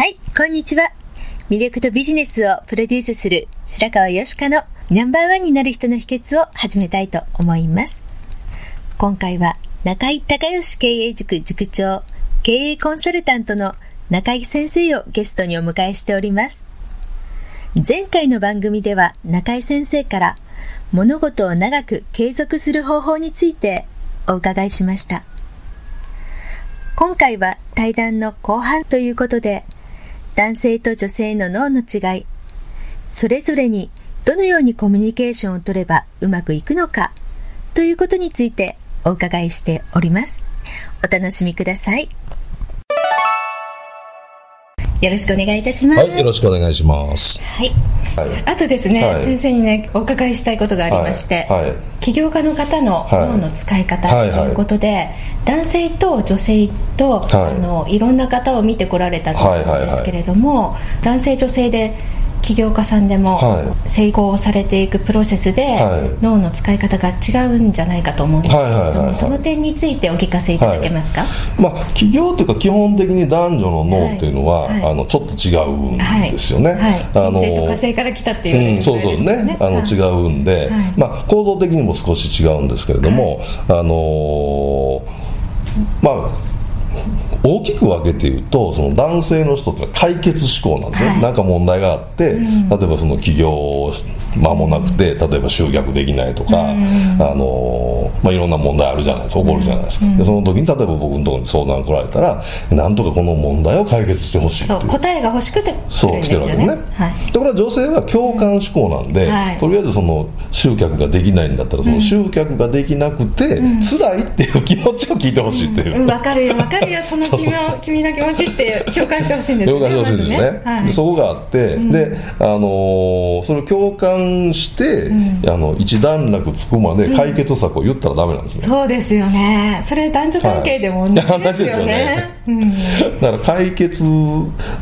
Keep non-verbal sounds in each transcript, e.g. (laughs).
はい、こんにちは。魅力とビジネスをプロデュースする白川よしかのナンバーワンになる人の秘訣を始めたいと思います。今回は中井隆義経営塾塾長、経営コンサルタントの中井先生をゲストにお迎えしております。前回の番組では中井先生から物事を長く継続する方法についてお伺いしました。今回は対談の後半ということで、男性と女性の脳の違い、それぞれにどのようにコミュニケーションを取ればうまくいくのか、ということについてお伺いしております。お楽しみください。よろしくお願いいたします。はい、よろしくお願いします。はい。はい。あとですね、はい先生にねお伺いしたいことがありまして、はいはい起業家の方のはい脳の使い方とはいうことで、男性と女性と、はいあのいろんな方を見てこられたと思うんですけれども、男性女性で起業家さんでもは成功されていくプロセスで、はい。脳の使い方が違うんじゃないかと思うんですけれどその点についてお聞かせいただけますか、まあ、企業というか基本的に男女の脳っていうのは、あのちょっと違うんはいですよね。はい。あ金星と火星から来たっていうようなうん、そうそうですね。あのはい。違うんで、はい。まあ構造的にも少し違うんですけれども、あのーまあ。大きく分けて言うとその男性の人って解決志向なんですね、はい。なんか問題があって、例えばその起業間もなくて例えば集客できないとか、あのまあ、いろんな問題あるじゃないですか起こるじゃないですか、でその時に例えば僕のところに相談来られたらなんとかこの問題を解決してほしい答えが欲しくてそう来てるわけですね、はい。でこれは女性は共感志向なんで、はい。とりあえずその集客ができないんだったらその集客ができなくて、辛いっていう気持ちを聞いてほしいっていう、うん、わかるよ。わかるよ。(laughs) その君の君の気持ちって共感してほしいんですよね。共感してほしいですね,、そこがあって、で、あのーそれを共感して、あの一段落つくまで解決策を言ったらダメなんですね、そうですよね。それ男女関係でも同じですよね, (laughs) はいだから解決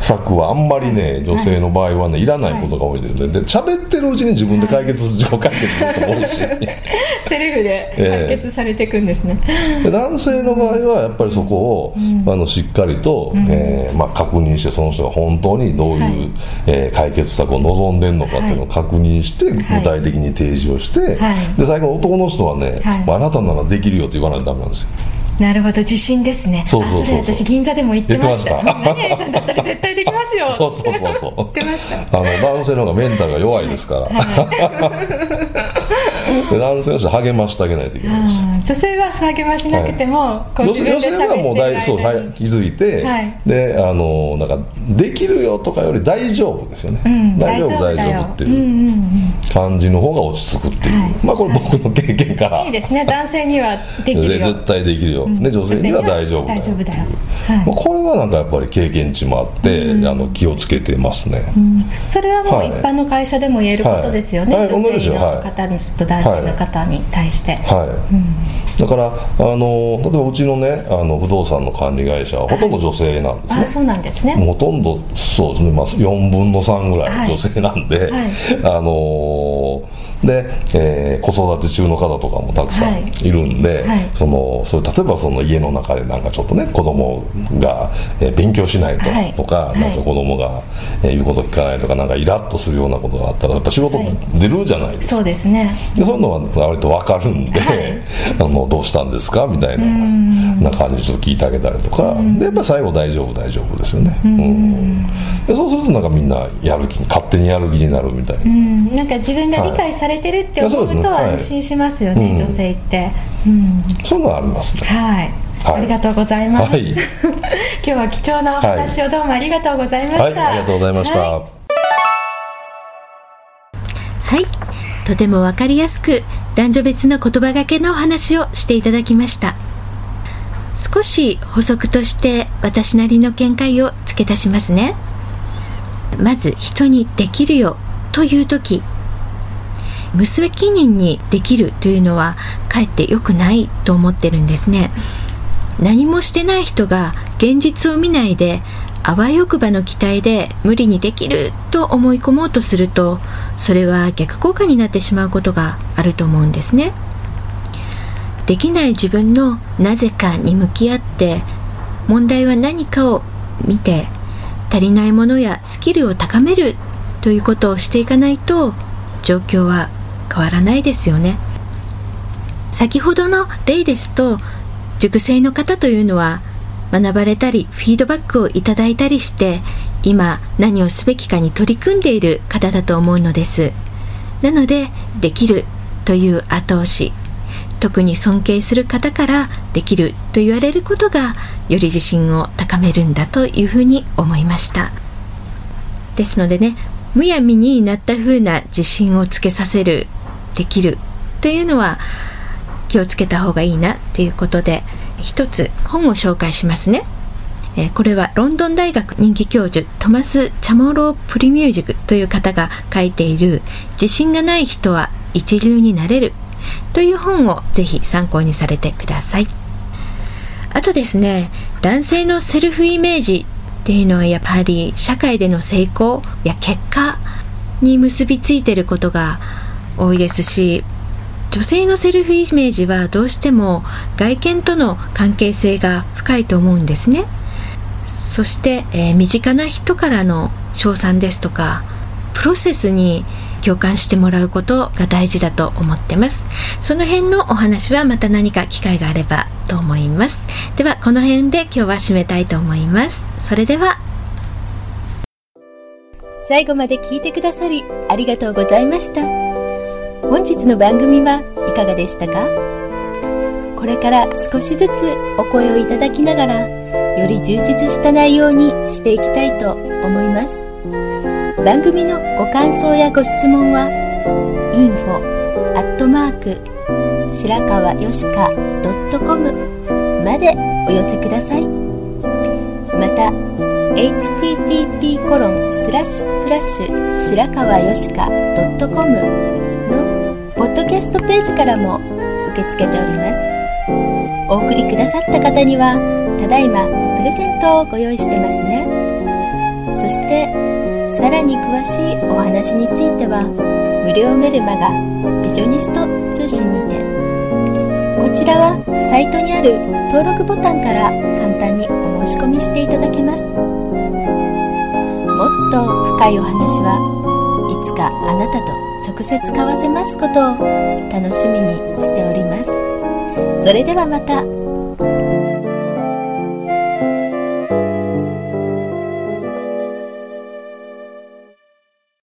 策はあんまりね女性の場合はねいらないことが多いですね。で喋ってるうちに自分で解決自己解決する人も多いし。(laughs) セルフで解決されていくんですね、で男性の場合はやっぱりそこを、あのしっかりと、えーまあ、確認してその人が本当にどういう、はい。えー解決策を望んでるのかっていうのを確認して、具体的に提示をして、はい。で最後男の人はね、はい。まああなたならできるよって言わないとダメなんですよ。なるほど自信ですね。そうそうそう私銀座でも言ってました。言ってました。何々さんだったら絶対できますよ。そうそうそうそう。言ってました。あの男性の方がメンタルが弱いですから、で男性は励ましてあげないといけないですうん。女性は励ましなくても、こう女性はもう大そうはい気づいて、はい。であのなんかできるよとかより大丈夫ですよね、うん。大丈夫大丈夫ってうんうんいう感じの方が落ち着くっていう、はい。まあこれ僕の経験から。いいですね。男性にはできるよ。で絶対できるよ、で女性には大丈夫だよ大丈夫だよまあはいこれはなんかやっぱり経験値もあって、あの気をつけてますね、それはもうはい。一般の会社でも言えることですよね、はい。女性の方と男性の方に対して、はい、だからあの例えばうちのねあの不動産の管理会社はほとんど女性なんですね、あそうなんですね。ほとんどそうですね、まあ、4分の3ぐらはい。い女性なんで、はい。あのーで、えー子育て中の方とかもたくさんはい。いるんで、はい。そのそれ例えばその家の中でなんかちょっとね子供が、えー勉強しないと,、はい。とかはい。なんか子供が、えー言うこと聞かないとかなんかイラッとするようなことがあったらやっぱ仕事はい。出るじゃないですか、そうですね。でそそういうのは割と分かるんで、はい、(laughs) あのどうしたんですかみたいなな感じでちょっと聞いてあげたりとか、でやっぱ最後大丈夫大丈夫ですよね、うん。でそうするとなんかみんなやる気勝手にやる気になるみたいな、なんか自分が理解されてるって思うと安心しますよね、女性って、そういうのはありますね。はい。はい、ありがとうございます、はい、(laughs) 今日は貴重なお話をどうもありがとうございました、はい、ありがとうございました、はい、とても分かりやすく男女別の言葉がけのお話をしていただきました。少し補足として私なりの見解を付け足しますね。まず人にできるよという時。無責任にできるというのはかえって良くないと思ってるんですね。何もしてない人が現実を見ないであわよくばの期待で無理にできると思い込もうとするとそれは逆効果になってしまうことがあると思うんですね。できない自分のなぜかに向き合って問題は何かを見て足りないものやスキルを高めるということをしていかないと状況は変わらないですよね。先ほどの例ですと塾生の方というのは学ばれたりフィードバックをいただいたりして今何をすべきかに取り組んでいる方だと思うのです。なのでできるという後押し。特に尊敬する方からできると言われることがより自信を高めるんだというふうに思いました。ですのでねむやみになった風な自信をつけさせるできるというのは気をつけた方がいいなということで一つ本を紹介しますね。えこれはロンドン大学人気教授トマス・チャモロー・プリミュージクという方が書いている自信がない人は一流になれるという本をぜひ参考にされてください。あとですね、男性のセルフイメージっていうのはやっぱり社会での成功や結果に結びついていることが多いですし女性のセルフイメージはどうしても外見との関係性が深いと思うんですね。そして、えー、身近な人からの称賛ですとかプロセスに共感してもらうことが大事だと思ってます。その辺のお話はまた何か機会があればと思います。ではこの辺で今日は締めたいと思います。それでは。最後まで聞いてくださりありがとうございました。本日の番組はいかがでしたか？これから少しずつお声をいただきながらより充実した内容にしていきたいと思います。番組のご感想やご質問は info アットマーク白川よしか .com までお寄せください。また http コロンスラッシュスラッシュ白川よしか .com ドキャストページからも受け付けております。お送りくださった方にはただいまプレゼントをご用意してますね。そしてさらに詳しいお話については無料メルマガビジョニスト通信にてこちらはサイトにある登録ボタンから簡単にお申し込みしていただけます。もっと深いお話はいつかあなたと直接交わせますことを楽しみにしております。それではまた。